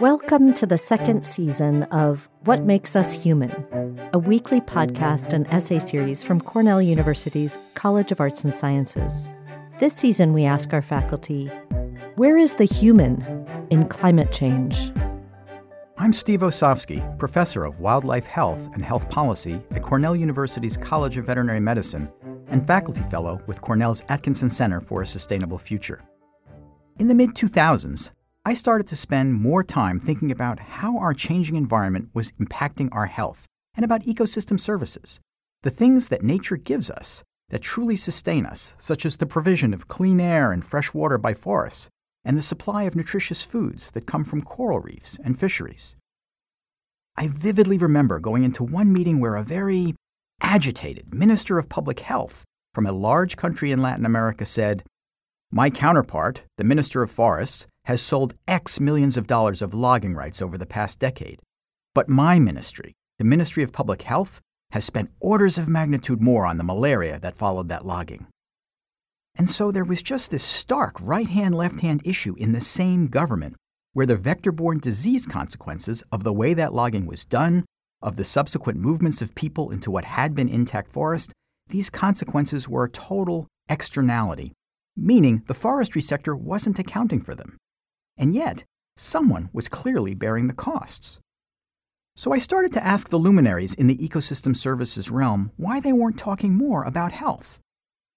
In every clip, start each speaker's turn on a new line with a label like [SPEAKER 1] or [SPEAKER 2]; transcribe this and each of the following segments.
[SPEAKER 1] Welcome to the second season of What Makes Us Human, a weekly podcast and essay series from Cornell University's College of Arts and Sciences. This season, we ask our faculty where is the human in climate change?
[SPEAKER 2] I'm Steve Osofsky, professor of wildlife health and health policy at Cornell University's College of Veterinary Medicine and faculty fellow with Cornell's Atkinson Center for a Sustainable Future. In the mid 2000s, I started to spend more time thinking about how our changing environment was impacting our health and about ecosystem services, the things that nature gives us that truly sustain us, such as the provision of clean air and fresh water by forests, and the supply of nutritious foods that come from coral reefs and fisheries. I vividly remember going into one meeting where a very agitated minister of public health from a large country in Latin America said, My counterpart, the minister of forests, has sold X millions of dollars of logging rights over the past decade. But my ministry, the Ministry of Public Health, has spent orders of magnitude more on the malaria that followed that logging. And so there was just this stark right hand left hand issue in the same government where the vector borne disease consequences of the way that logging was done, of the subsequent movements of people into what had been intact forest, these consequences were a total externality, meaning the forestry sector wasn't accounting for them. And yet, someone was clearly bearing the costs. So I started to ask the luminaries in the ecosystem services realm why they weren't talking more about health.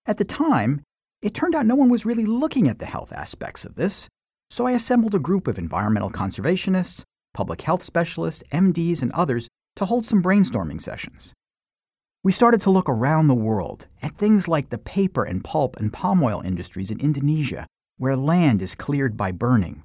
[SPEAKER 2] At the time, it turned out no one was really looking at the health aspects of this, so I assembled a group of environmental conservationists, public health specialists, MDs, and others to hold some brainstorming sessions. We started to look around the world at things like the paper and pulp and palm oil industries in Indonesia, where land is cleared by burning,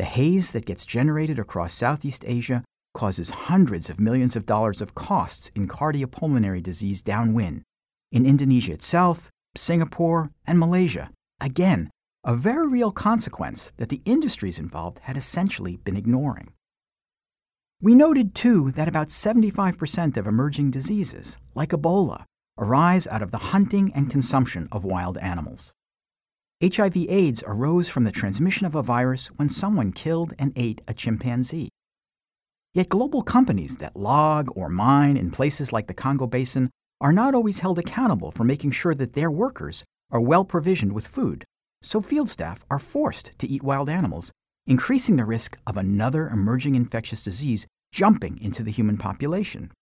[SPEAKER 2] the haze that gets generated across Southeast Asia causes hundreds of millions of dollars of costs in cardiopulmonary disease downwind. In Indonesia itself, Singapore, and Malaysia. Again, a very real consequence that the industries involved had essentially been ignoring. We noted, too, that about 75% of emerging diseases, like Ebola, arise out of the hunting and consumption of wild animals. HIV AIDS arose from the transmission of a virus when someone killed and ate a chimpanzee. Yet global companies that log or mine in places like the Congo Basin are not always held accountable for making sure that their workers are well provisioned with food, so field staff are forced to eat wild animals, increasing the risk of another emerging infectious disease jumping into the human population.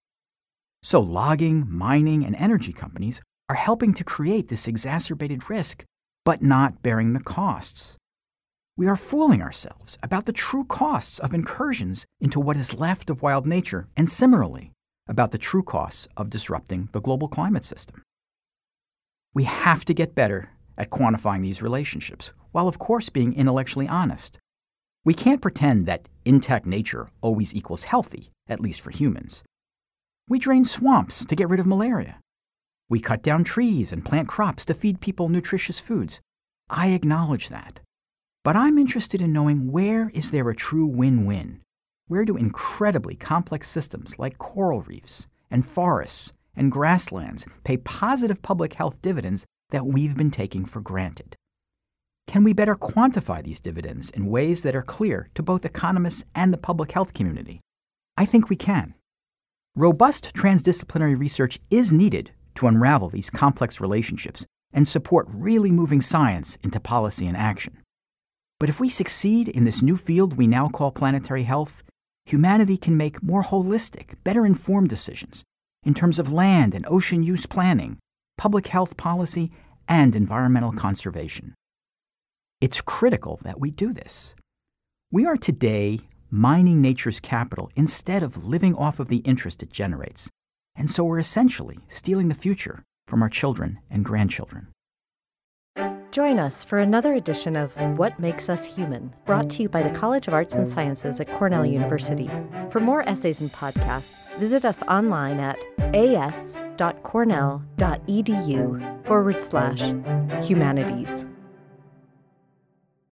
[SPEAKER 2] So, logging, mining, and energy companies are helping to create this exacerbated risk but not bearing the costs. We are fooling ourselves about the true costs of incursions into what is left of wild nature, and similarly, about the true costs of disrupting the global climate system. We have to get better at quantifying these relationships, while of course being intellectually honest. We can't pretend that intact nature always equals healthy, at least for humans. We drain swamps to get rid of malaria. We cut down trees and plant crops to feed people nutritious foods. I acknowledge that. But I'm interested in knowing where is there a true win-win? Where do incredibly complex systems like coral reefs and forests and grasslands pay positive public health dividends that we've been taking for granted? Can we better quantify these dividends in ways that are clear to both economists and the public health community? I think we can. Robust transdisciplinary research is needed to unravel these complex relationships and support really moving science into policy and action. But if we succeed in this new field we now call planetary health, humanity can make more holistic, better informed decisions in terms of land and ocean use planning, public health policy, and environmental conservation. It's critical that we do this. We are today mining nature's capital instead of living off of the interest it generates. And so we're essentially stealing the future from our children and grandchildren.
[SPEAKER 1] Join us for another edition of What Makes Us Human, brought to you by the College of Arts and Sciences at Cornell University. For more essays and podcasts, visit us online at as.cornell.edu forward slash humanities.